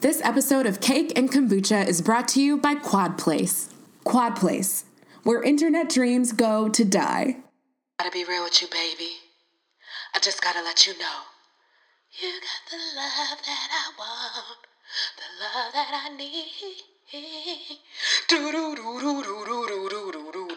This episode of Cake and Kombucha is brought to you by Quad Place. Quad Place, where internet dreams go to die. Gotta be real with you, baby. I just gotta let you know. You got the love that I want, the love that I need. Do do do do do do do do do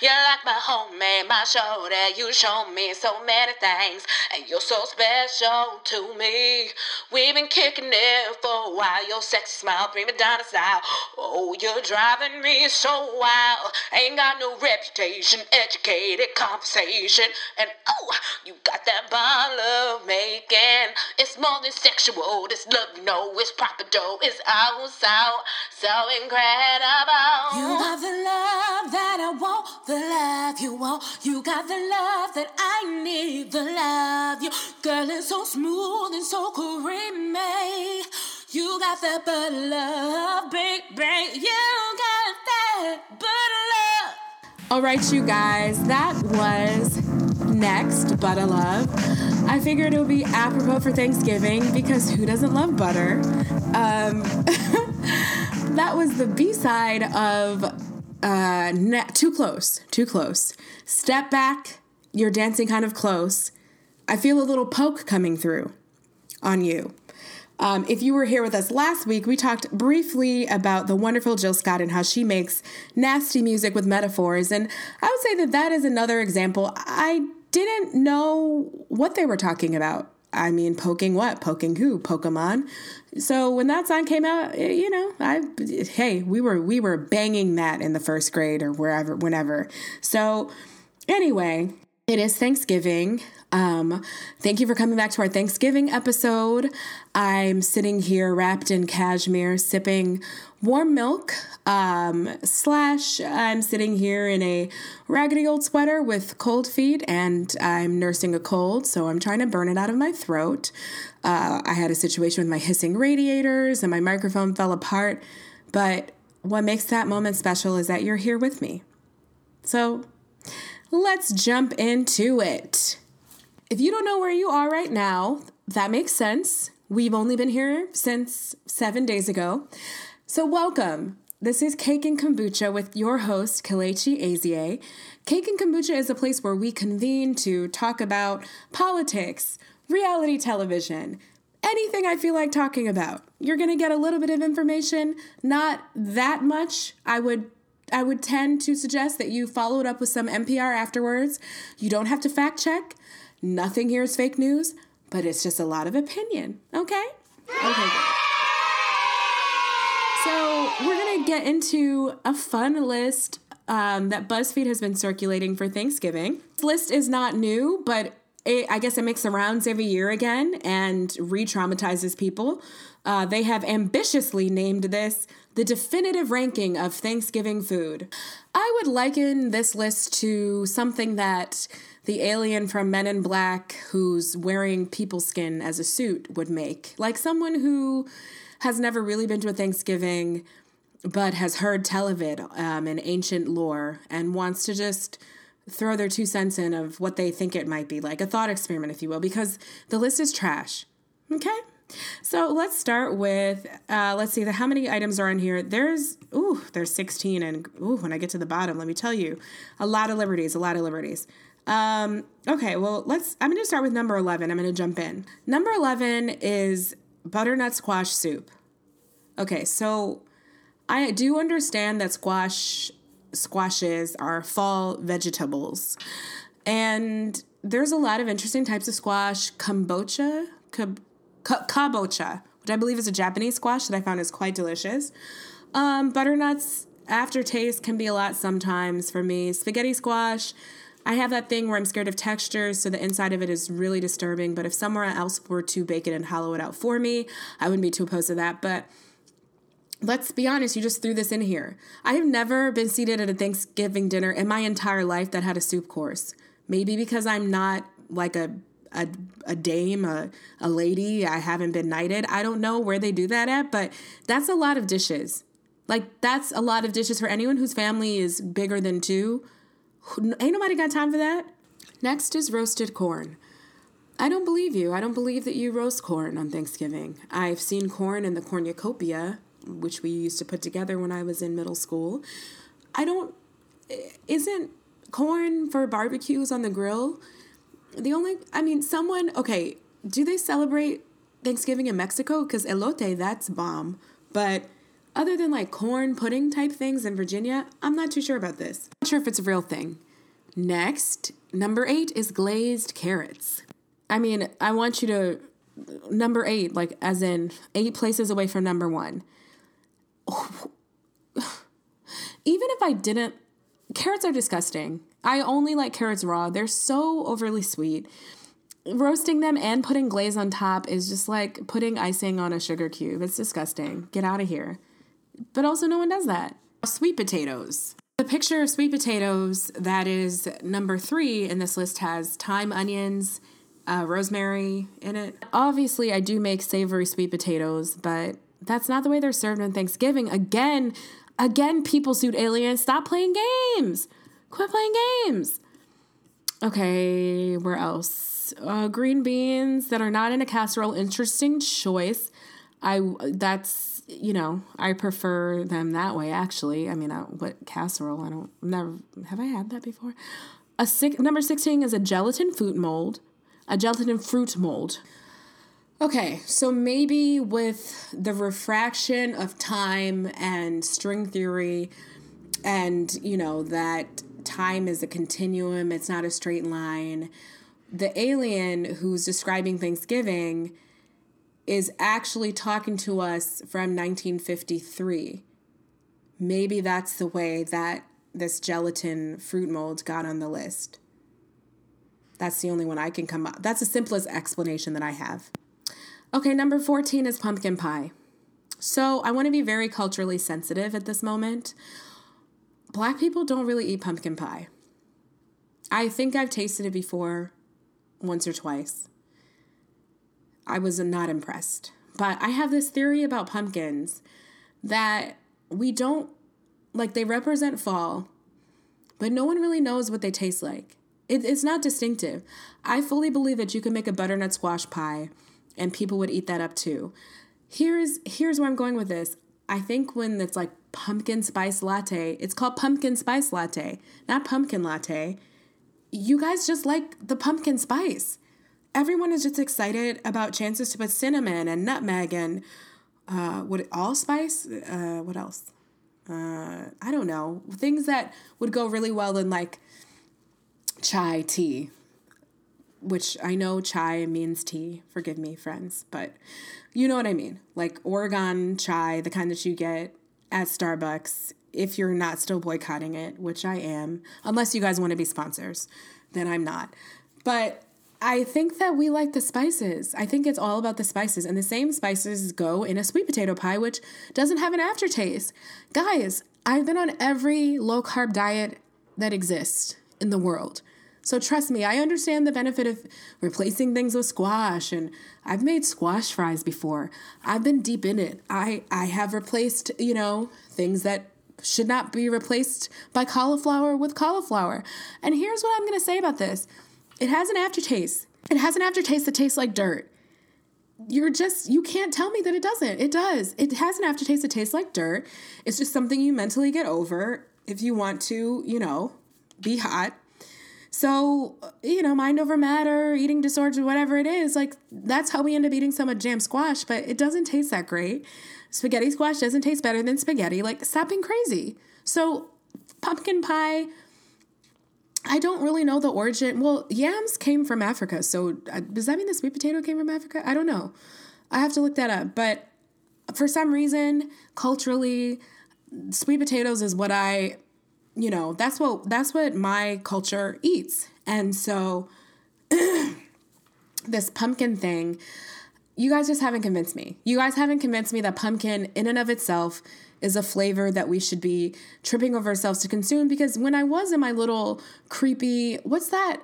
You're like my homie, my shoulder. You show me so many things, and you're so special to me. We've been kicking it for a while. Your sexy smile, prima donna style. Oh, you're driving me so wild. Ain't got no reputation, educated conversation, and oh, you got that bottle of making. It's more than sexual. This love, you know, it's proper dough. It's all so, so incredible. You got the love that I want, the love you want. You got the love that I need, the love you. Girl, it's so smooth and so creamy. You got that butter love, baby. You got that butter love. All right, you guys, that was next, Butter Love. I figured it would be apropos for Thanksgiving because who doesn't love butter? Um, that was the B side of uh, ne- Too Close, Too Close. Step back, you're dancing kind of close. I feel a little poke coming through on you. Um, if you were here with us last week, we talked briefly about the wonderful Jill Scott and how she makes nasty music with metaphors. And I would say that that is another example. I didn't know what they were talking about. I mean, poking what? Poking who? Pokemon. So when that song came out, eh, you know, I hey, we were we were banging that in the first grade or wherever, whenever. So anyway, it is Thanksgiving. Um, thank you for coming back to our Thanksgiving episode. I'm sitting here wrapped in cashmere, sipping warm milk. Um, slash, I'm sitting here in a raggedy old sweater with cold feet, and I'm nursing a cold, so I'm trying to burn it out of my throat. Uh, I had a situation with my hissing radiators, and my microphone fell apart. But what makes that moment special is that you're here with me. So let's jump into it. If you don't know where you are right now, that makes sense. We've only been here since seven days ago. So, welcome. This is Cake and Kombucha with your host, Kalechi Azie. Cake and Kombucha is a place where we convene to talk about politics, reality television, anything I feel like talking about. You're going to get a little bit of information, not that much. I would I would tend to suggest that you follow it up with some NPR afterwards. You don't have to fact check. Nothing here is fake news, but it's just a lot of opinion. Okay? Okay. Good. We're gonna get into a fun list um, that BuzzFeed has been circulating for Thanksgiving. This list is not new, but it, I guess it makes the rounds every year again and re traumatizes people. Uh, they have ambitiously named this the definitive ranking of Thanksgiving food. I would liken this list to something that the alien from Men in Black who's wearing people skin as a suit would make. Like someone who has never really been to a Thanksgiving but has heard tell of it um, in ancient lore and wants to just throw their two cents in of what they think it might be like a thought experiment if you will because the list is trash. Okay? So let's start with uh, let's see the how many items are on here? There's ooh there's 16 and ooh when i get to the bottom let me tell you a lot of liberties a lot of liberties. Um, okay well let's i'm going to start with number 11 i'm going to jump in. Number 11 is butternut squash soup. Okay so i do understand that squash squashes are fall vegetables and there's a lot of interesting types of squash kombucha kab- ka- kabocha which i believe is a japanese squash that i found is quite delicious um, butternuts aftertaste can be a lot sometimes for me spaghetti squash I have that thing where I'm scared of textures, so the inside of it is really disturbing. But if somewhere else were to bake it and hollow it out for me, I wouldn't be too opposed to that. But let's be honest, you just threw this in here. I have never been seated at a Thanksgiving dinner in my entire life that had a soup course. Maybe because I'm not like a a, a dame, a, a lady, I haven't been knighted. I don't know where they do that at, but that's a lot of dishes. Like, that's a lot of dishes for anyone whose family is bigger than two. Ain't nobody got time for that. Next is roasted corn. I don't believe you. I don't believe that you roast corn on Thanksgiving. I've seen corn in the cornucopia, which we used to put together when I was in middle school. I don't. Isn't corn for barbecues on the grill the only? I mean, someone. Okay, do they celebrate Thanksgiving in Mexico? Because elote, that's bomb. But other than like corn pudding type things in Virginia, I'm not too sure about this. Not sure if it's a real thing. Next, number eight is glazed carrots. I mean, I want you to number eight, like as in eight places away from number one. Even if I didn't, carrots are disgusting. I only like carrots raw. They're so overly sweet. Roasting them and putting glaze on top is just like putting icing on a sugar cube. It's disgusting. Get out of here. But also, no one does that. Sweet potatoes. The picture of sweet potatoes that is number three in this list has thyme, onions, uh, rosemary in it. Obviously, I do make savory sweet potatoes, but that's not the way they're served on Thanksgiving. Again, again, people suit aliens. Stop playing games. Quit playing games. Okay, where else? Uh, green beans that are not in a casserole. Interesting choice. I that's you know I prefer them that way. Actually, I mean, I, what casserole? I don't never have I had that before. A six, number sixteen is a gelatin fruit mold a gelatin fruit mold. Okay, so maybe with the refraction of time and string theory, and you know, that time is a continuum, it's not a straight line. The alien who's describing Thanksgiving is actually talking to us from 1953. Maybe that's the way that this gelatin fruit mold got on the list. That's the only one I can come up. That's the simplest explanation that I have. Okay, number 14 is pumpkin pie. So I want to be very culturally sensitive at this moment. Black people don't really eat pumpkin pie. I think I've tasted it before once or twice. I was not impressed. But I have this theory about pumpkins that we don't like they represent fall, but no one really knows what they taste like. It, it's not distinctive. I fully believe that you can make a butternut squash pie and people would eat that up too. Here's here's where I'm going with this. I think when it's like pumpkin spice latte, it's called pumpkin spice latte, not pumpkin latte. You guys just like the pumpkin spice. Everyone is just excited about chances to put cinnamon and nutmeg and uh, what allspice. Uh, what else? Uh, I don't know. Things that would go really well in like chai tea, which I know chai means tea. Forgive me, friends, but you know what I mean. Like Oregon chai, the kind that you get at Starbucks, if you're not still boycotting it, which I am, unless you guys want to be sponsors, then I'm not. But I think that we like the spices. I think it's all about the spices. And the same spices go in a sweet potato pie, which doesn't have an aftertaste. Guys, I've been on every low carb diet that exists in the world. So trust me, I understand the benefit of replacing things with squash and I've made squash fries before. I've been deep in it. I I have replaced, you know, things that should not be replaced by cauliflower with cauliflower. And here's what I'm going to say about this. It has an aftertaste. It has an aftertaste that tastes like dirt. You're just you can't tell me that it doesn't. It does. It has an aftertaste that tastes like dirt. It's just something you mentally get over if you want to, you know, be hot so, you know, mind over matter, eating disorders, whatever it is, like that's how we end up eating so much jam squash, but it doesn't taste that great. Spaghetti squash doesn't taste better than spaghetti. Like, stop being crazy. So, pumpkin pie, I don't really know the origin. Well, yams came from Africa. So, uh, does that mean the sweet potato came from Africa? I don't know. I have to look that up. But for some reason, culturally, sweet potatoes is what I you know, that's what that's what my culture eats. And so this pumpkin thing, you guys just haven't convinced me. You guys haven't convinced me that pumpkin in and of itself is a flavor that we should be tripping over ourselves to consume because when I was in my little creepy, what's that?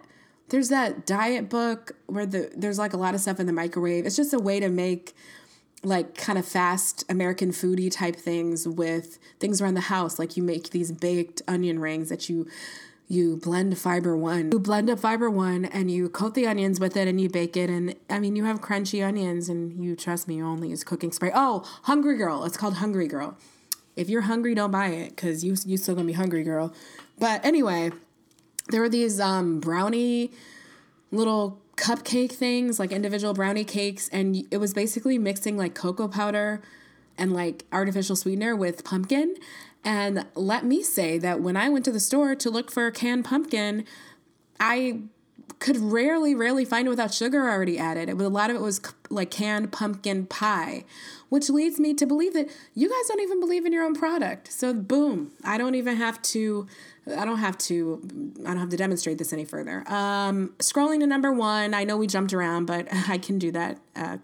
There's that diet book where the there's like a lot of stuff in the microwave. It's just a way to make like kind of fast American foodie type things with things around the house. Like you make these baked onion rings that you you blend fiber one. You blend up fiber one and you coat the onions with it and you bake it. And I mean, you have crunchy onions and you trust me, you only use cooking spray. Oh, Hungry Girl. It's called Hungry Girl. If you're hungry, don't buy it because you, you still gonna be hungry, girl. But anyway, there were these um, brownie little cupcake things, like individual brownie cakes. And it was basically mixing like cocoa powder and like artificial sweetener with pumpkin. And let me say that when I went to the store to look for canned pumpkin, I could rarely, rarely find it without sugar already added. It was a lot of it was like canned pumpkin pie, which leads me to believe that you guys don't even believe in your own product. So boom, I don't even have to. I don't have to. I don't have to demonstrate this any further. Um, scrolling to number one. I know we jumped around, but I can do that. Uh,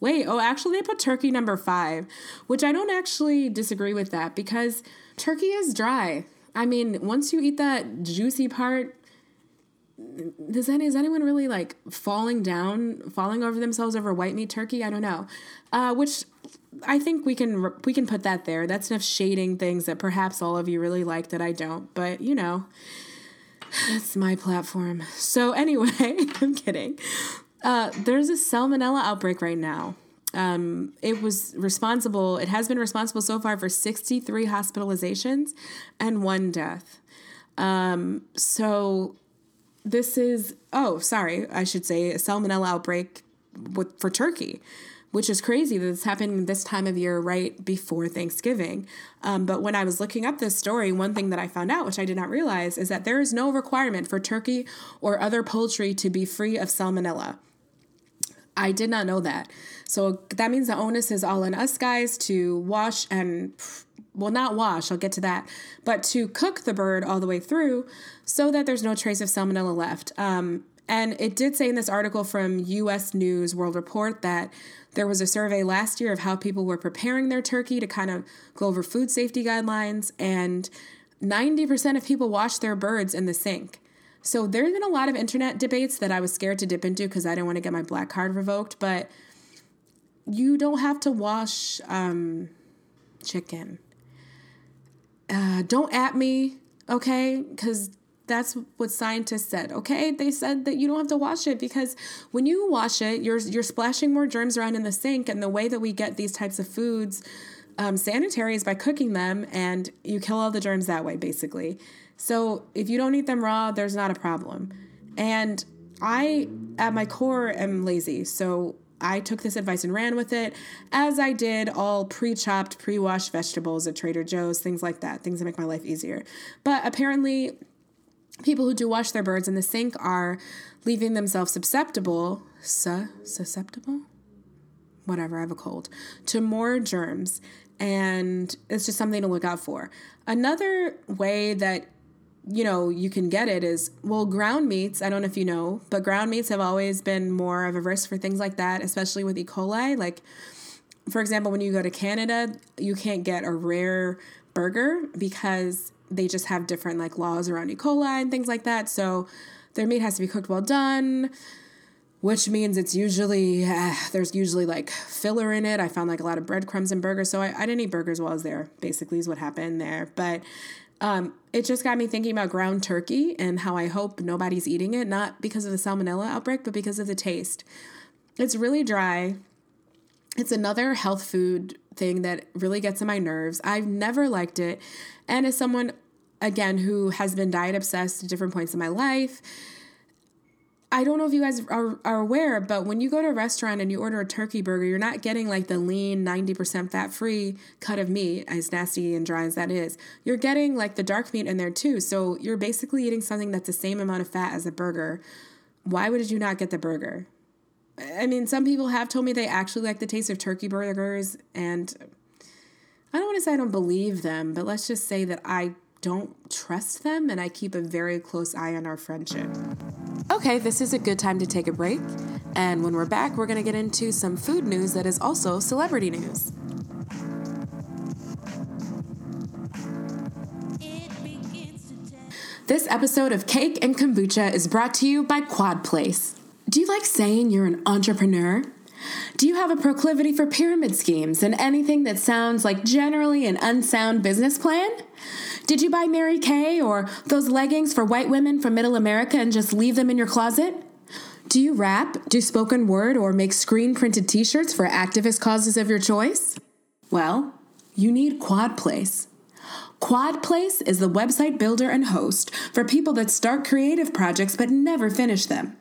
wait, oh, actually, they put turkey number five, which I don't actually disagree with that because turkey is dry. I mean, once you eat that juicy part, does any is anyone really like falling down, falling over themselves over white meat turkey? I don't know. Uh, which I think we can we can put that there. That's enough shading things that perhaps all of you really like that I don't. But you know, that's my platform. So anyway, I'm kidding. Uh, there's a salmonella outbreak right now. Um, it was responsible. It has been responsible so far for 63 hospitalizations and one death. Um, so this is oh sorry i should say a salmonella outbreak with, for turkey which is crazy that it's happening this time of year right before thanksgiving. Um, but when i was looking up this story one thing that i found out which i did not realize is that there is no requirement for turkey or other poultry to be free of salmonella i did not know that so that means the onus is all on us guys to wash and well, not wash, I'll get to that, but to cook the bird all the way through so that there's no trace of salmonella left. Um, and it did say in this article from US News World Report that there was a survey last year of how people were preparing their turkey to kind of go over food safety guidelines, and 90% of people wash their birds in the sink. So there's been a lot of internet debates that I was scared to dip into because I didn't want to get my black card revoked, but you don't have to wash um, chicken uh, don't at me, okay? Because that's what scientists said. Okay, they said that you don't have to wash it because when you wash it, you're you're splashing more germs around in the sink, and the way that we get these types of foods um, sanitary is by cooking them, and you kill all the germs that way, basically. So if you don't eat them raw, there's not a problem. And I, at my core, am lazy. So I took this advice and ran with it, as I did all pre chopped, pre washed vegetables at Trader Joe's, things like that, things that make my life easier. But apparently, people who do wash their birds in the sink are leaving themselves susceptible, su- susceptible? Whatever, I have a cold, to more germs. And it's just something to look out for. Another way that you know, you can get it is well, ground meats. I don't know if you know, but ground meats have always been more of a risk for things like that, especially with E. coli. Like, for example, when you go to Canada, you can't get a rare burger because they just have different like laws around E. coli and things like that. So their meat has to be cooked well done, which means it's usually uh, there's usually like filler in it. I found like a lot of breadcrumbs in burgers, so I, I didn't eat burgers while I was there. Basically, is what happened there, but um, it just got me thinking about ground turkey and how I hope nobody's eating it, not because of the salmonella outbreak, but because of the taste. It's really dry. It's another health food thing that really gets on my nerves. I've never liked it. And as someone, again, who has been diet obsessed at different points in my life, I don't know if you guys are, are aware, but when you go to a restaurant and you order a turkey burger, you're not getting like the lean, 90% fat free cut of meat, as nasty and dry as that is. You're getting like the dark meat in there too. So you're basically eating something that's the same amount of fat as a burger. Why would you not get the burger? I mean, some people have told me they actually like the taste of turkey burgers, and I don't want to say I don't believe them, but let's just say that I don't trust them and I keep a very close eye on our friendship. Okay, this is a good time to take a break. And when we're back, we're going to get into some food news that is also celebrity news. This episode of Cake and Kombucha is brought to you by Quad Place. Do you like saying you're an entrepreneur? Do you have a proclivity for pyramid schemes and anything that sounds like generally an unsound business plan? Did you buy Mary Kay or those leggings for white women from middle America and just leave them in your closet? Do you rap, do spoken word, or make screen printed t shirts for activist causes of your choice? Well, you need Quad Place. Quad Place is the website builder and host for people that start creative projects but never finish them.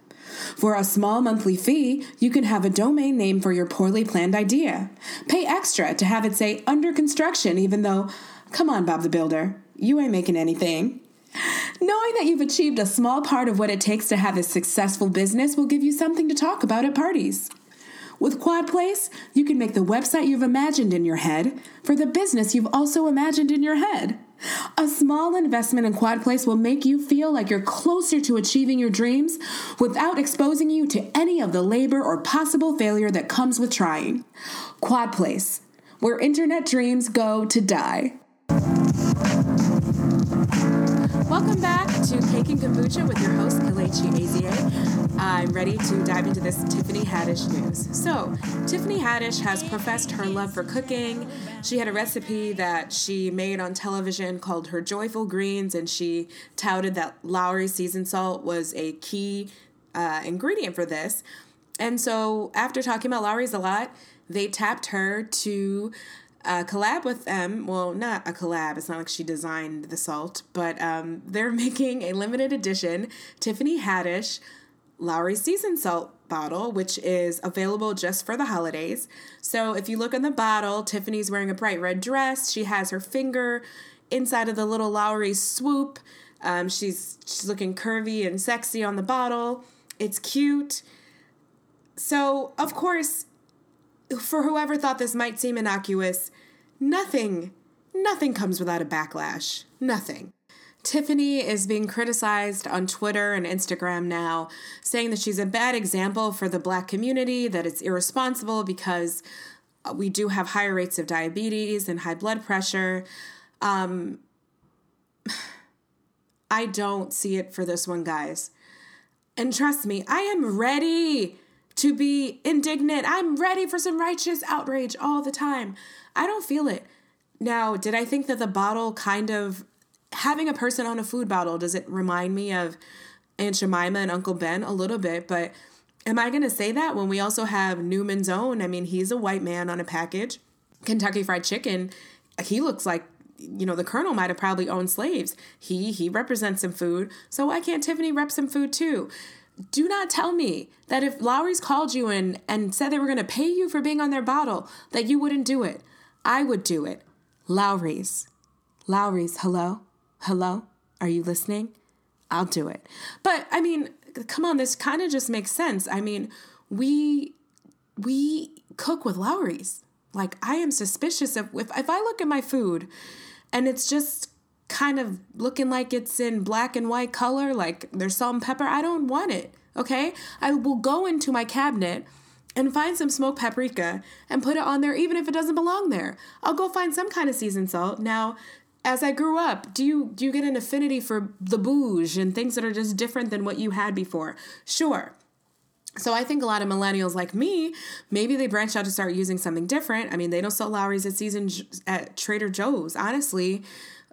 For a small monthly fee, you can have a domain name for your poorly planned idea. Pay extra to have it say under construction, even though, come on, Bob the Builder, you ain't making anything. Knowing that you've achieved a small part of what it takes to have a successful business will give you something to talk about at parties. With Quad Place, you can make the website you've imagined in your head for the business you've also imagined in your head. A small investment in Quad Place will make you feel like you're closer to achieving your dreams without exposing you to any of the labor or possible failure that comes with trying. Quad Place, where internet dreams go to die. And Kombucha with your host, Kalechi Azie. I'm ready to dive into this Tiffany Haddish news. So, Tiffany Haddish has professed her love for cooking. She had a recipe that she made on television called her Joyful Greens, and she touted that Lawry seasoned salt was a key uh, ingredient for this. And so, after talking about Lawry's a lot, they tapped her to uh, collab with them. Well, not a collab. It's not like she designed the salt, but um, they're making a limited edition Tiffany Haddish Lawry Season Salt bottle, which is available just for the holidays. So if you look on the bottle, Tiffany's wearing a bright red dress. She has her finger inside of the little Lawry swoop. Um, she's she's looking curvy and sexy on the bottle. It's cute. So of course for whoever thought this might seem innocuous, nothing, nothing comes without a backlash. Nothing. Tiffany is being criticized on Twitter and Instagram now, saying that she's a bad example for the black community, that it's irresponsible because uh, we do have higher rates of diabetes and high blood pressure. Um, I don't see it for this one, guys. And trust me, I am ready to be indignant. I'm ready for some righteous outrage all the time. I don't feel it. Now, did I think that the bottle kind of having a person on a food bottle does it remind me of Aunt Jemima and Uncle Ben a little bit, but am I going to say that when we also have Newman's Own? I mean, he's a white man on a package. Kentucky Fried Chicken, he looks like you know the colonel might have probably owned slaves. He he represents some food, so why can't Tiffany rep some food too? Do not tell me that if Lawry's called you and, and said they were going to pay you for being on their bottle, that you wouldn't do it. I would do it. Lawry's. Lawry's, hello? Hello? Are you listening? I'll do it. But I mean, come on, this kind of just makes sense. I mean, we we cook with Lawry's. Like I am suspicious of if if I look at my food and it's just kind of looking like it's in black and white color, like there's salt and pepper, I don't want it. Okay? I will go into my cabinet and find some smoked paprika and put it on there even if it doesn't belong there. I'll go find some kind of seasoned salt. Now, as I grew up, do you do you get an affinity for the bouge and things that are just different than what you had before? Sure. So I think a lot of millennials like me, maybe they branched out to start using something different. I mean, they don't sell Lawry's at season at Trader Joe's. Honestly,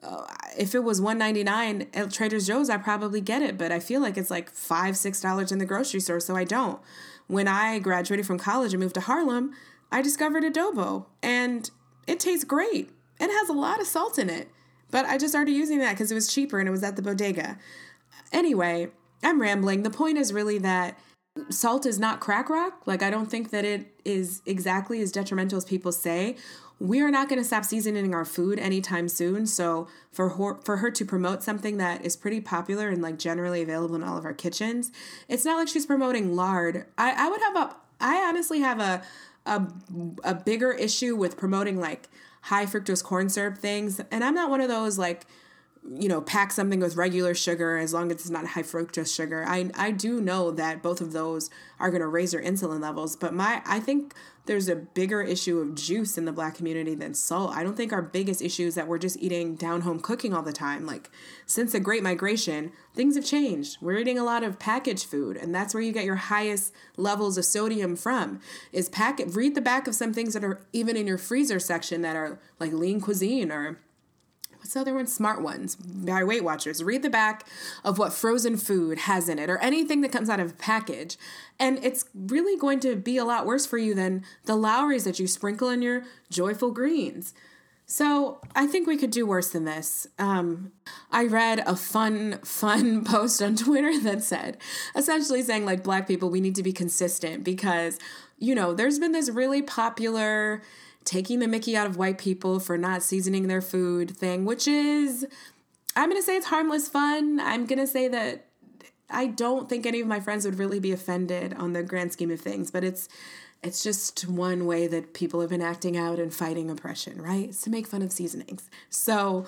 uh, if it was 199 at Trader Joe's, I probably get it, but I feel like it's like five, six dollars in the grocery store, so I don't. When I graduated from college and moved to Harlem, I discovered adobo, and it tastes great. It has a lot of salt in it, but I just started using that because it was cheaper and it was at the bodega. Anyway, I'm rambling. The point is really that salt is not crack rock. Like, I don't think that it is exactly as detrimental as people say we are not going to stop seasoning our food anytime soon. So for her, for her to promote something that is pretty popular and like generally available in all of our kitchens, it's not like she's promoting lard. I, I would have a I honestly have a a a bigger issue with promoting like high fructose corn syrup things, and I'm not one of those like you know, pack something with regular sugar as long as it's not high fructose sugar. I I do know that both of those are going to raise your insulin levels, but my I think there's a bigger issue of juice in the black community than salt. I don't think our biggest issue is that we're just eating down home cooking all the time. Like since the great migration, things have changed. We're eating a lot of packaged food and that's where you get your highest levels of sodium from. Is packet read the back of some things that are even in your freezer section that are like lean cuisine or what's the other one? Smart Ones by Weight Watchers. Read the back of what frozen food has in it or anything that comes out of a package. And it's really going to be a lot worse for you than the Lawry's that you sprinkle in your joyful greens. So I think we could do worse than this. Um, I read a fun, fun post on Twitter that said, essentially saying, like, black people, we need to be consistent because, you know, there's been this really popular taking the mickey out of white people for not seasoning their food thing, which is, I'm going to say it's harmless fun. I'm going to say that I don't think any of my friends would really be offended on the grand scheme of things, but it's it's just one way that people have been acting out and fighting oppression, right? It's to make fun of seasonings. So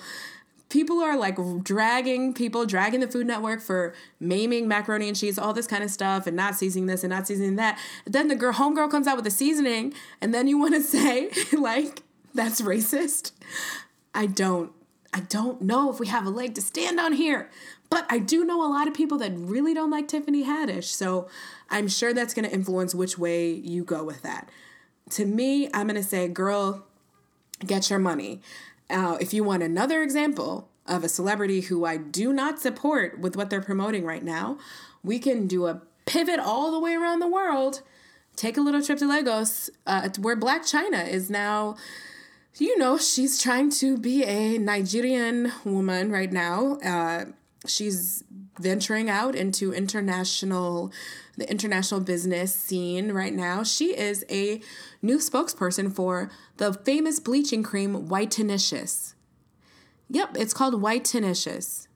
people are like dragging people, dragging the Food Network for maiming macaroni and cheese, all this kind of stuff, and not seasoning this and not seasoning that. Then the girl, homegirl comes out with the seasoning, and then you want to say like that's racist. I don't. I don't know if we have a leg to stand on here, but I do know a lot of people that really don't like Tiffany Haddish, so I'm sure that's going to influence which way you go with that. To me, I'm going to say, girl, get your money. Uh, if you want another example of a celebrity who I do not support with what they're promoting right now, we can do a pivot all the way around the world. Take a little trip to Lagos, uh, where Blac Chyna is now. You know, she's trying to be a Nigerian woman right now. Uh, she's venturing out into international the international business scene right now. She is a new spokesperson for the famous bleaching cream Whitenicious. Yep, it's called Whitenicious.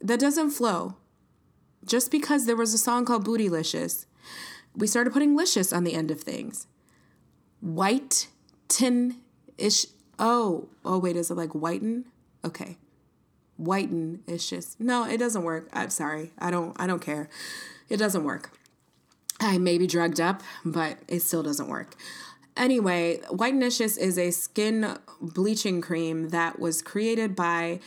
That doesn't flow. Just because there was a song called Bootylicious, we started putting licious on the end of things. White tin ish. Oh, oh, wait, is it like whiten? Okay whiten it's just no it doesn't work i'm sorry i don't i don't care it doesn't work i may be drugged up but it still doesn't work. Anyway White whitenicious is a skin bleaching cream that was created by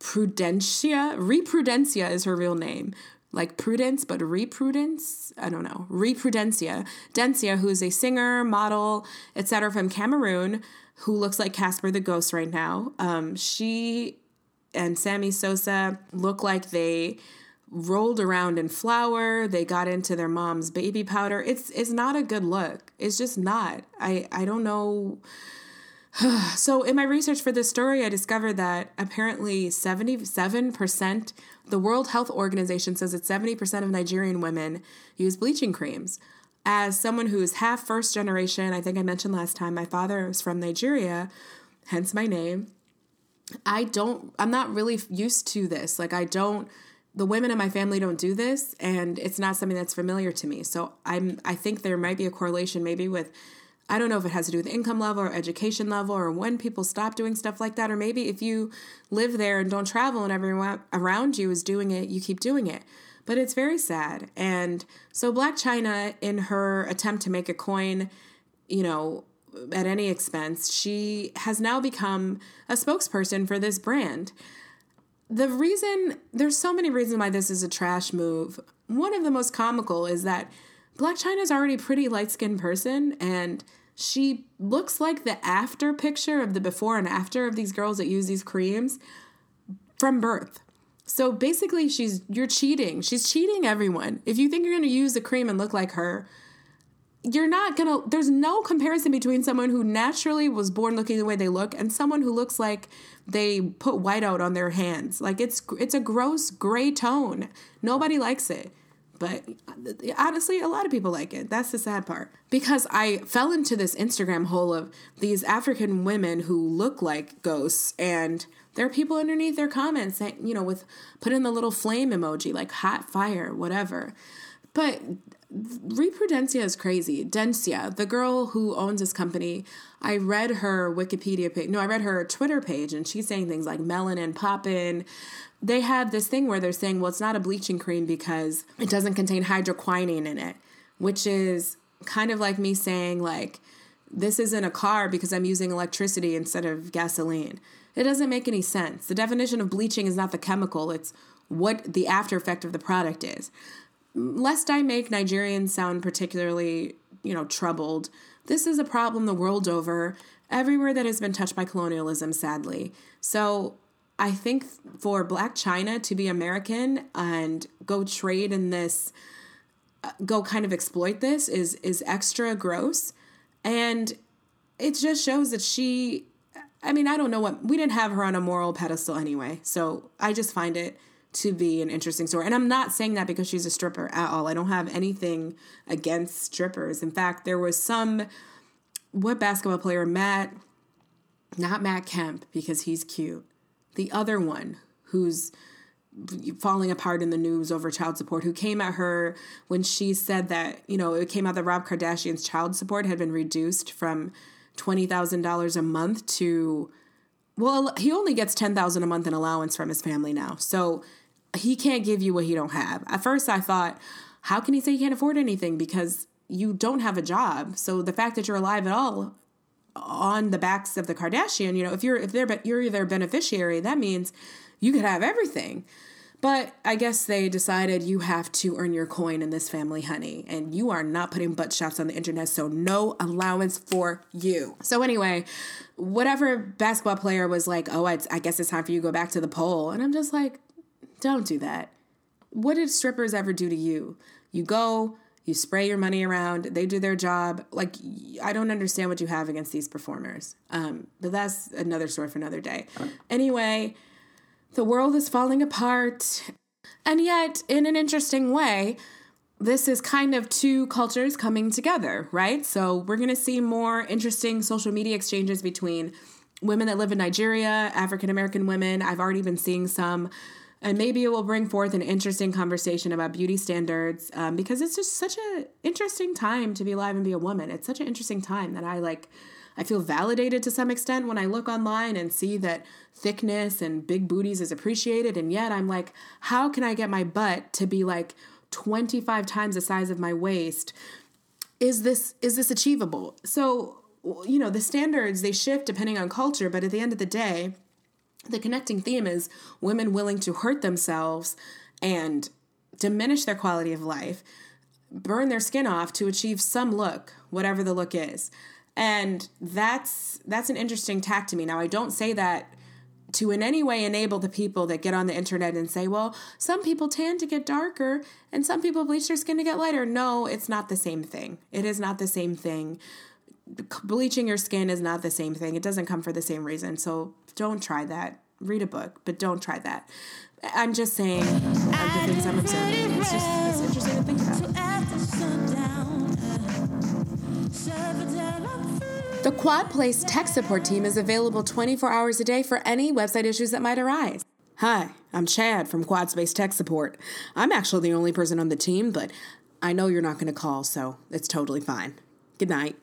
prudentia. Reprudencia is her real name. Like prudence but reprudence? I don't know. Reprudencia dencia who is a singer model etc from cameroon who looks like casper the ghost right now. Um, she and Sammy Sosa look like they rolled around in flour they got into their mom's baby powder. It's it's not a good look. It's just not. I i don't know. So in my research for this story i discovered that apparently 77% the world health organization says that 70% of nigerian women use bleaching creams. As someone who is half first generation i think i mentioned last time my father is from nigeria hence my name. I don't, I'm not really used to this. Like, I don't, the women in my family don't do this, and it's not something that's familiar to me. So I'm, I think there might be a correlation maybe with, I don't know if it has to do with income level or education level or when people stop doing stuff like that, or maybe if you live there and don't travel and everyone around you is doing it, you keep doing it. But it's very sad. And so Blac Chyna in her attempt to make a coin, you know, at any expense, she has now become a spokesperson for this brand. The reason, there's so many reasons why this is a trash move. One of the most comical is that Blac Chyna's already a pretty light skinned person, and she looks like the after picture of the before and after of these girls that use these creams from birth. So basically, she's you're cheating. She's cheating everyone. If you think you're going to use a cream and look like her, you're not gonna there's no comparison between someone who naturally was born looking the way they look and someone who looks like they put white out on their hands. Like it's it's a gross gray tone. Nobody likes it. But uh, honestly a lot of people like it. That's the sad part. Because i fell into this instagram hole of these african women who look like ghosts and there are people underneath their comments saying you know with put in the little flame emoji like hot fire whatever. But Reprudencia is crazy. Dencia, the girl who owns this company, I read her Wikipedia page. No, I read her Twitter page, and she's saying things like melanin poppin'. They have this thing where they're saying, well, it's not a bleaching cream because it doesn't contain hydroquinone in it, which is kind of like me saying, like, this isn't a car because I'm using electricity instead of gasoline. It doesn't make any sense. The definition of bleaching is not the chemical, it's what the after effect of the product is. Lest I make Nigerians sound particularly, you know, troubled, this is a problem the world over, everywhere that has been touched by colonialism, sadly. So I think for Blac Chyna to be American and go trade in this, uh, go kind of exploit this is is extra gross, and it just shows that she. I mean, I don't know what we didn't have her on a moral pedestal anyway, so I just find it to be an interesting story. And I'm not saying that because she's a stripper at all. I don't have anything against strippers. In fact, there was some what basketball player Matt not Matt Kemp because he's cute. The other one who's falling apart in the news over child support who came at her when she said that, you know, it came out that Rob Kardashian's child support had been reduced from $20,000 a month to well, he only gets 10,000 a month in allowance from his family now. So he can't give you what he don't have. At first I thought, how can he say he can't afford anything because you don't have a job. So the fact that you're alive at all on the backs of the Kardashian, you know, if you're if they're but you're their beneficiary, that means you could have everything. But I guess they decided you have to earn your coin in this family, honey, and you are not putting butt shots on the internet, so no allowance for you. So anyway, whatever basketball player was like, "Oh, I, I guess it's time for you to go back to the pole," and I'm just like, "Don't do that." What did strippers ever do to you? You go, you spray your money around, they do their job. Like, I don't understand what you have against these performers. Um, but that's another story for another day. Anyway the world is falling apart. And yet, in an interesting way, this is kind of two cultures coming together, right? So we're going to see more interesting social media exchanges between women that live in Nigeria, African American women. I've already been seeing some. And maybe it will bring forth an interesting conversation about beauty standards um, because it's just such an interesting time to be alive and be a woman. It's such an interesting time that I like I feel validated to some extent when I look online and see that thickness and big booties is appreciated. And yet I'm like, how can I get my butt to be like 25 times the size of my waist? Is this is this achievable? So, you know, the standards they shift depending on culture, but at the end of the day, the connecting theme is women willing to hurt themselves and diminish their quality of life, burn their skin off to achieve some look, whatever the look is. And that's that's an interesting tack to me. Now i don't say that to in any way enable the people that get on the internet and say well some people tan to get darker and some people bleach their skin to get lighter. No it's not the same thing. It is not the same thing bleaching your skin is not the same thing it doesn't come for the same reason so don't try that read a book but don't try that i'm just saying the things i'm observing it's just it's interesting to think about the Quad Place tech support team is available 24 hours a day for any website issues that might arise. Hi, I'm Chad from Quad Space Tech Support. I'm actually the only person on the team, but I know you're not going to call, so it's totally fine. Good night.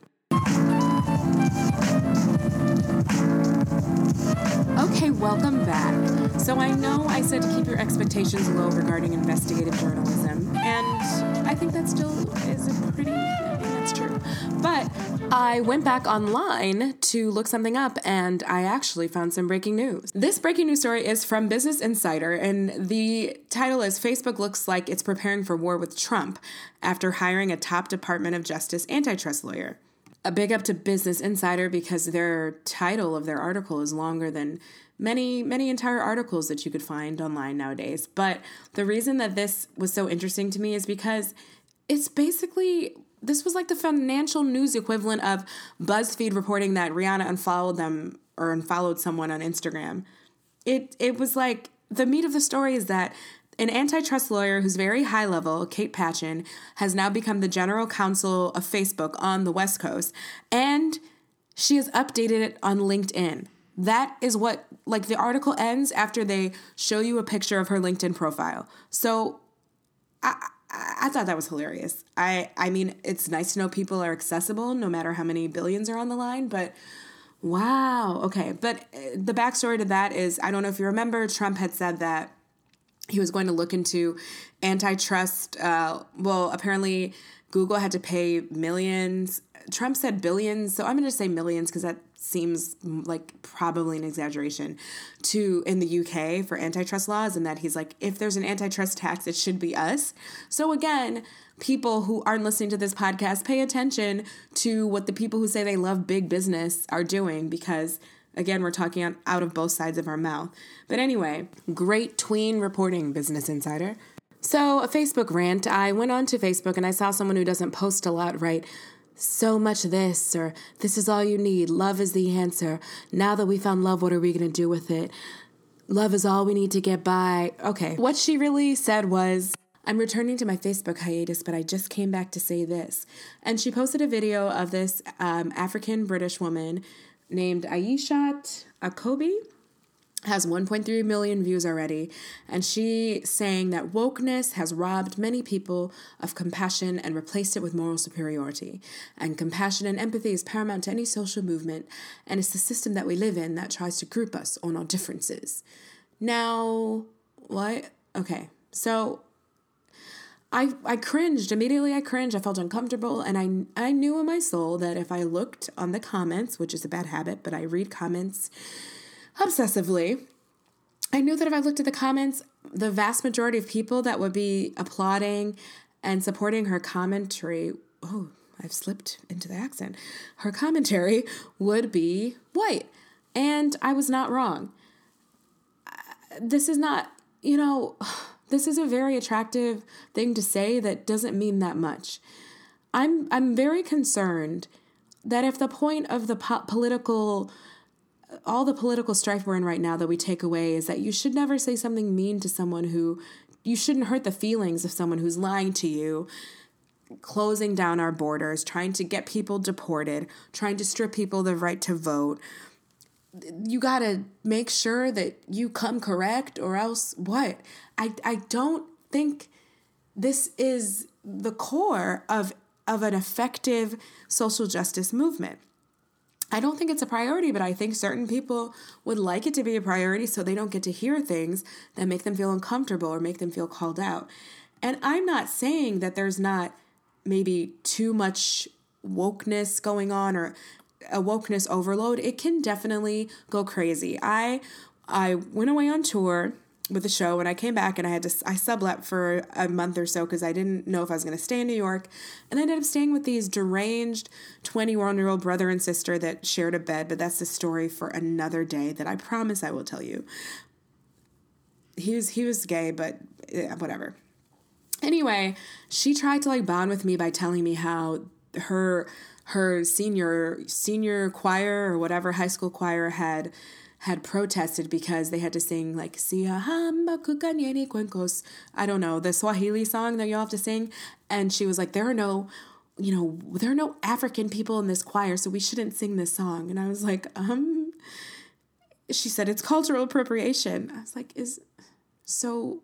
Welcome back. So I know I said to keep your expectations low regarding investigative journalism, and I think that still is a pretty I think that's true. But I went back online to look something up and I actually found some breaking news. This breaking news story is from Business Insider and the title is Facebook looks like it's preparing for war with Trump after hiring a top Department of Justice antitrust lawyer. A big up to Business Insider because their title of their article is longer than many, many entire articles that you could find online nowadays. But the reason that this was so interesting to me is because it's basically this was like the financial news equivalent of BuzzFeed reporting that Rihanna unfollowed them or unfollowed someone on Instagram. It it was like the meat of the story is that an antitrust lawyer who's very high level, Kate Patchen, has now become the general counsel of Facebook on the West Coast, and she has updated it on LinkedIn. That is what like the article ends after they show you a picture of her LinkedIn profile. So I I, I thought that was hilarious. I I mean, it's nice to know people are accessible no matter how many billions are on the line, but wow. Okay, but uh, the backstory to that is I don't know if you remember, Trump had said that he was going to look into antitrust. Uh, well, apparently Google had to pay millions. Trump said billions, so I'm going to say millions because that seems like probably an exaggeration to in the UK for antitrust laws and that he's like if there's an antitrust tax it should be us. So again, people who aren't listening to this podcast pay attention to what the people who say they love big business are doing because again we're talking out of both sides of our mouth. But anyway, great tween reporting Business Insider. So, a Facebook rant. I went on to Facebook and I saw someone who doesn't post a lot write, so much this, or this is all you need. Love is the answer. Now that we found love, what are we going to do with it? Love is all we need to get by. Okay. What she really said was, I'm returning to my Facebook hiatus, but I just came back to say this. And she posted a video of this um, African British woman named Ayishat Akanbi has 1.3 million views already, and she saying that wokeness has robbed many people of compassion and replaced it with moral superiority. And compassion and empathy is paramount to any social movement, and it's the system that we live in that tries to group us on our differences. Now, what? Okay, so I I cringed immediately. I cringed. I felt uncomfortable, and I I knew in my soul that if I looked on the comments, which is a bad habit, but I read comments obsessively. I knew that if I looked at the comments, the vast majority of people that would be applauding and supporting her commentary, oh, I've slipped into the accent, her commentary would be white. And I was not wrong. This is not, you know, this is a very attractive thing to say that doesn't mean that much. I'm I'm very concerned that if the point of the po- political all the political strife we're in right now that we take away is that you should never say something mean to someone who you shouldn't hurt the feelings of someone who's lying to you closing down our borders trying to get people deported trying to strip people the right to vote you got to make sure that you come correct or else what i i don't think this is the core of of an effective social justice movement I don't think it's a priority, but I think certain people would like it to be a priority so they don't get to hear things that make them feel uncomfortable or make them feel called out. And I'm not saying that there's not maybe too much wokeness going on or a wokeness overload. It can definitely go crazy. I I went away on tour with the show and I came back and I had to I sublet for a month or so because I didn't know if I was going to stay in New York and I ended up staying with these deranged 21 year old brother and sister that shared a bed but that's a story for another day that I promise I will tell you he was he was gay but yeah, whatever anyway she tried to like bond with me by telling me how her her senior senior choir or whatever high school choir had had protested because they had to sing like hamba kukanyeni cuencos. I don't know, the Swahili song that you all have to sing. And she was like, There are no, you know, there are no African people in this choir, so we shouldn't sing this song. And I was like, um she said it's cultural appropriation. I was like, is so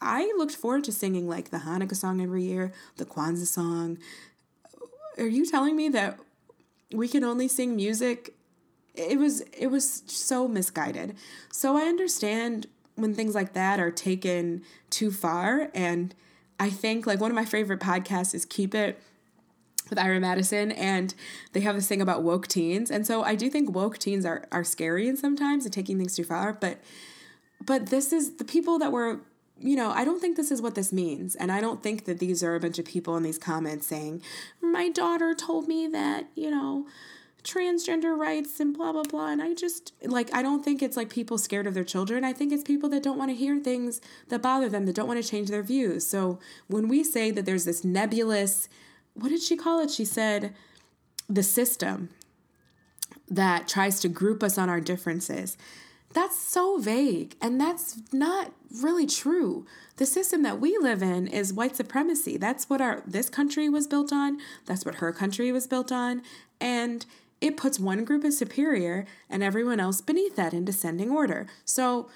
I looked forward to singing like the Hanukkah song every year, the Kwanzaa song. Are you telling me that we can only sing music it was it was so misguided. So I understand when things like that are taken too far and I think like one of my favorite podcasts is Keep It with Ira Madison and they have this thing about woke teens. And so I do think woke teens are are scary and sometimes and taking things too far, but but this is the people that were you know, I don't think this is what this means. And I don't think that these are a bunch of people in these comments saying, My daughter told me that, you know, transgender rights and blah blah blah. And i just like i don't think it's like people scared of their children. I think it's people that don't want to hear things that bother them that don't want to change their views. So when we say that there's this nebulous what did she call it? She said the system that tries to group us on our differences. That's so vague and that's not really true the system that we live in is white supremacy that's what our this country was built on that's what her country was built on and it puts one group as superior and everyone else beneath that in descending order. So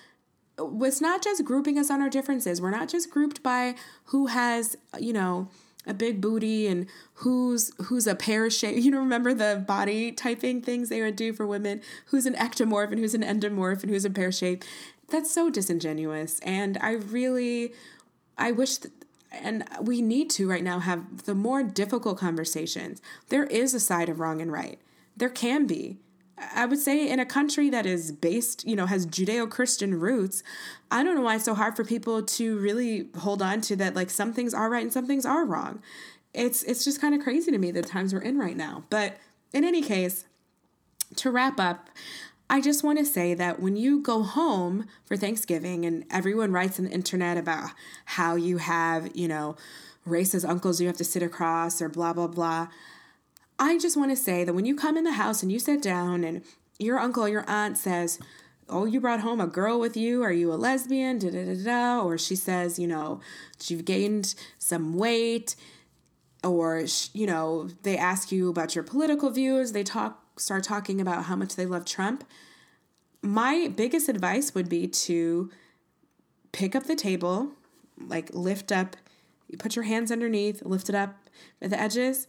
it's not just grouping us on our differences. We're not just grouped by who has, you know, a big booty and who's who's a pear shape. You know, remember the body typing things they would do for women? Who's an ectomorph and who's an endomorph and who's a pear shape? That's so disingenuous. And I really, I wish. That, and we need to right now have the more difficult conversations. There is a side of wrong and right. There can be. I would say in a country that is based, you know, has Judeo Christian roots, I don't know why it's so hard for people to really hold on to that like some things are right and some things are wrong. It's it's just kind of crazy to me the times we're in right now. But in any case, to wrap up, I just want to say that when you go home for Thanksgiving and everyone writes on the internet about how you have, you know, racist uncles you have to sit across or blah blah blah. I just want to say that when you come in the house and you sit down and your uncle or your aunt says, Oh, you brought home a girl with you? Are you a lesbian? Da, da, da, da. Or she says, you know, you've gained some weight. Or, you know, they ask you about your political views. They talk, start talking about how much they love Trump. My biggest advice would be to pick up the table, like lift up, put your hands underneath, lift it up at the edges,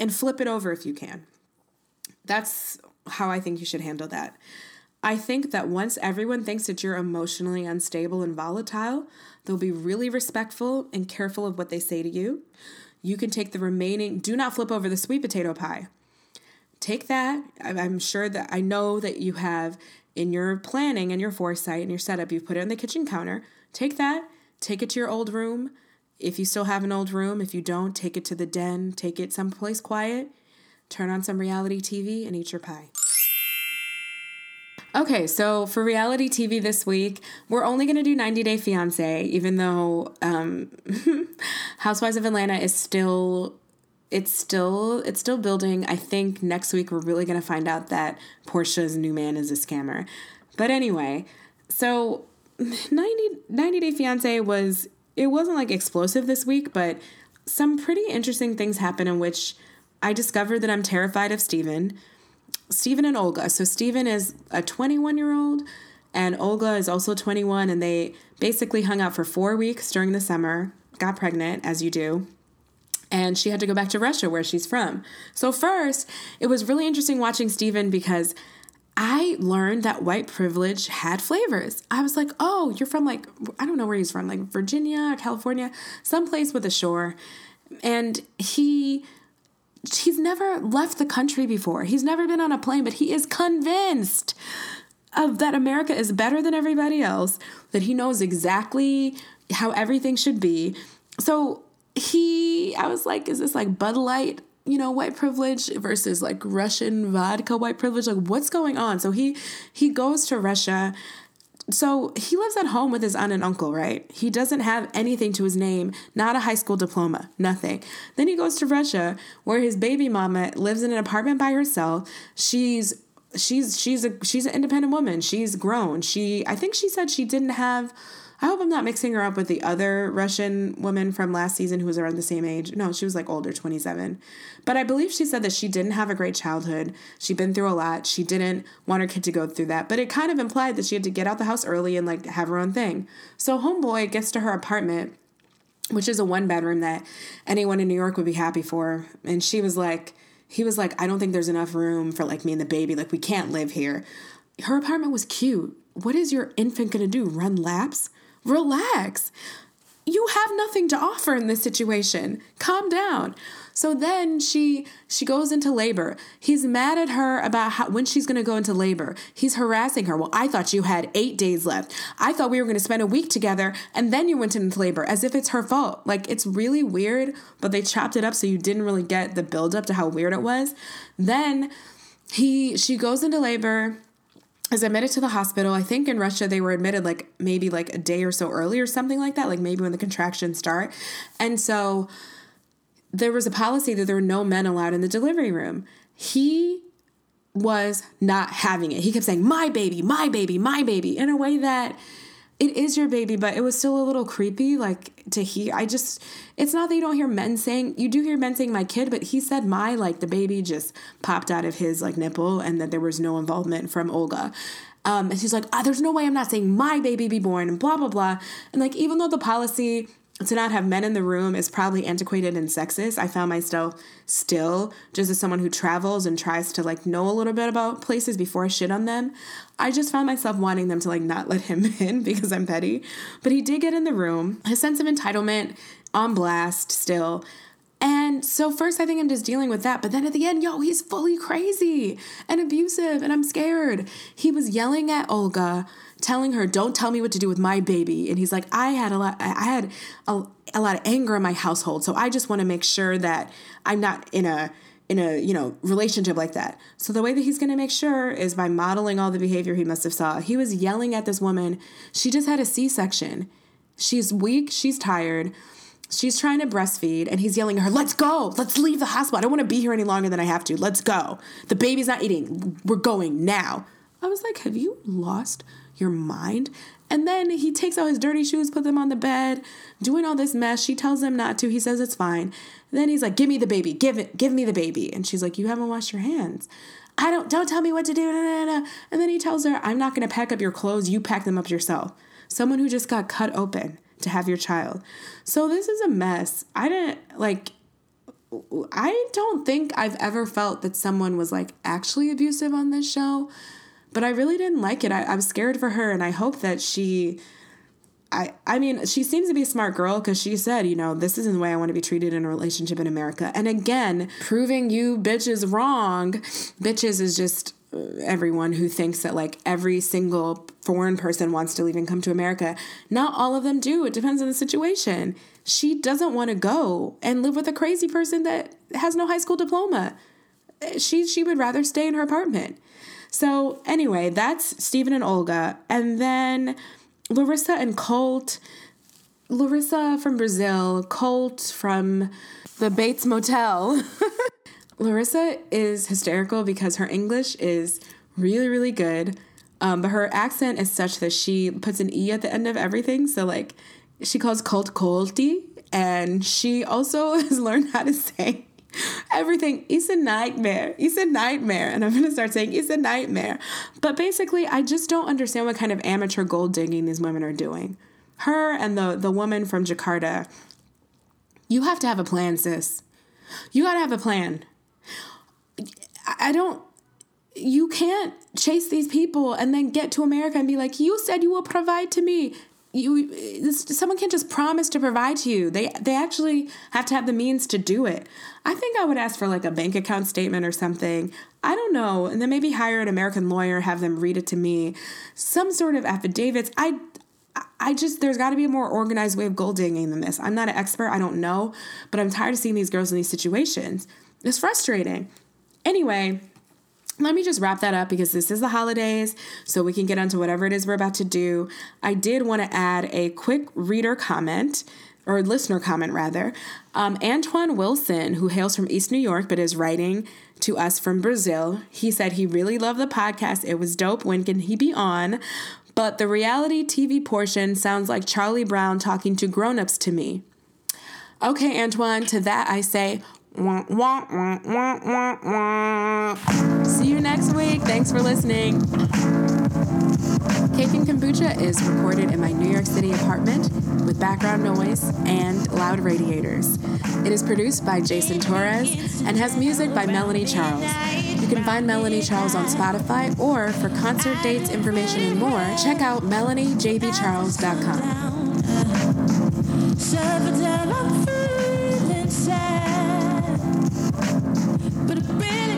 and flip it over if you can. That's how I think you should handle that. I think that once everyone thinks that you're emotionally unstable and volatile, they'll be really respectful and careful of what they say to you. You can take the remaining, do not flip over the sweet potato pie. Take that. I'm sure that I know that you have in your planning and your foresight and your setup, you've put it on the kitchen counter. Take that, take it to your old room, if you still have an old room, if you don't, take it to the den, take it someplace quiet, turn on some reality TV, and eat your pie. Okay, so for reality TV this week, we're only going to do 90 Day Fiance, even though um, Housewives of Atlanta is still it's still it's still building. I think next week we're really going to find out that Porsha's new man is a scammer. But anyway, so 90 90 Day Fiance was it wasn't like explosive this week, but some pretty interesting things happened in which I discovered that I'm terrified of Steven. Steven and Olga. So Steven is a 21 year old and Olga is also 21 and they basically hung out for 4 weeks during the summer, got pregnant as you do. And she had to go back to Russia where she's from. So first, it was really interesting watching Steven because I learned that white privilege had flavors. I was like, oh, you're from like, I don't know where he's from, like Virginia, California, someplace with a shore. And he, he's never left the country before. He's never been on a plane, but he is convinced of that America is better than everybody else, that he knows exactly how everything should be. So he, I was like, is this like Bud Light you know white privilege versus like russian vodka white privilege? Like what's going on? So he he goes to russia. So he lives at home with his aunt and uncle right? He doesn't have anything to his name not a high school diploma nothing. Then he goes to russia where his baby mama lives in an apartment by herself. She's she's she's a she's an independent woman. She's grown. She i think she said she didn't have I hope I'm not mixing her up with the other Russian woman from last season who was around the same age. No, she was like older, 27. But I believe she said that she didn't have a great childhood. She'd been through a lot. She didn't want her kid to go through that. But it kind of implied that she had to get out the house early and like have her own thing. So Homeboy gets to her apartment, which is a one bedroom that anyone in New York would be happy for. And she was like, he was like, I don't think there's enough room for like me and the baby. Like, we can't live here. Her apartment was cute. What is your infant gonna do? Run laps? Relax. You have nothing to offer in this situation. Calm down. So then she she goes into labor. He's mad at her about how, when she's going to go into labor. He's harassing her. Well, I thought you had 8 days left. I thought we were going to spend a week together and then you went into labor as if it's her fault. Like it's really weird, but they chopped it up so you didn't really get the build up to how weird it was. Then he she goes into labor is admitted to the hospital. I think in Russia they were admitted like maybe like a day or so early or something like that, like maybe when the contractions start. And so there was a policy that there were no men allowed in the delivery room. He was not having it. He kept saying, My baby, my baby, my baby, in a way that it is your baby, but it was still a little creepy, like to hear. I just, it's not that you don't hear men saying, you do hear men saying my kid, but he said my, like the baby just popped out of his like nipple and that there was no involvement from Olga. Um, and she's like, ah, there's no way I'm not saying my baby be born and blah, blah, blah. And like, even though the policy to not have men in the room is probably antiquated and sexist. I found myself still, just as someone who travels and tries to like know a little bit about places before I shit on them, I just found myself wanting them to like not let him in because I'm petty. But he did get in the room. His sense of entitlement on blast still. And so first I think I'm just dealing with that, but then at the end, yo, he's fully crazy and abusive and I'm scared. He was yelling at Olga telling her, "Don't tell me what to do with my baby." And he's like, "I had a lot. I had a, a lot of anger in my household, so I just want to make sure that I'm not in a." in a you know relationship like that so the way that he's going to make sure is by modeling all the behavior he must have saw he was yelling at this woman she just had a c-section she's weak she's tired she's trying to breastfeed and he's yelling at her let's go let's leave the hospital i don't want to be here any longer than i have to let's go the baby's not eating we're going now i was like have you lost your mind. And then he takes out his dirty shoes, put them on the bed, doing all this mess. She tells him not to. He says it's fine. then he's like, "Give me the baby. Give it. Give me the baby." And she's like, "You haven't washed your hands." I don't. Don't tell me what to do. And then he tells her, "I'm not going to pack up your clothes. You pack them up yourself." Someone who just got cut open to have your child. So this is a mess. I didn't like. I don't think I've ever felt that someone was like actually abusive on this show but I really didn't like it. I, I was scared for her, and I hope that she. I, I mean, she seems to be a smart girl because she said, you know, this isn't the way I want to be treated in a relationship in America. And again, proving you bitches wrong. Bitches is just everyone who thinks that like every single foreign person wants to leave and come to America. Not all of them do. It depends on the situation. She doesn't want to go and live with a crazy person that has no high school diploma. She she would rather stay in her apartment. So, anyway, that's Steven and Olga. And then Larissa and Colt. Larissa from Brazil, Colt from the Bates Motel. Larissa is hysterical because her English is really, really good. Um, but her accent is such that she puts an E at the end of everything. So, like, she calls Colt Colty. And she also has learned how to say everything. It's a nightmare. It's a nightmare. And I'm going to start saying it's a nightmare. But basically, I just don't understand what kind of amateur gold digging these women are doing. Her and the, the woman from Jakarta, you have to have a plan, sis. You got to have a plan. I don't, you can't chase these people and then get to America and be like, you said you will provide to me. You someone can't just promise to provide to you. They they actually have to have the means to do it. I think i would ask for like a bank account statement or something. I don't know. And then maybe hire an american lawyer have them read it to me. Some sort of affidavits. I I just there's got to be a more organized way of gold digging than this. I'm not an expert, I don't know, but I'm tired of seeing these girls in these situations. It's frustrating. Anyway, let me just wrap that up because this is the holidays, so we can get onto whatever it is we're about to do. I did want to add a quick reader comment or listener comment rather. Um, Antoine Wilson, who hails from East New York but is writing to us from Brazil, he said he really loved the podcast. It was dope. When can he be on? But the reality TV portion sounds like Charlie Brown talking to grown-ups to me. Okay, Antoine, to that I say, See you next week. Thanks for listening. Cake and Kombucha is recorded in my New York City apartment with background noise and loud radiators. It is produced by Jason Torres and has music by Melanie Charles. You can find Melanie Charles on Spotify or for concert dates, information, and more, check out melaniejbcharles.com. Would've been.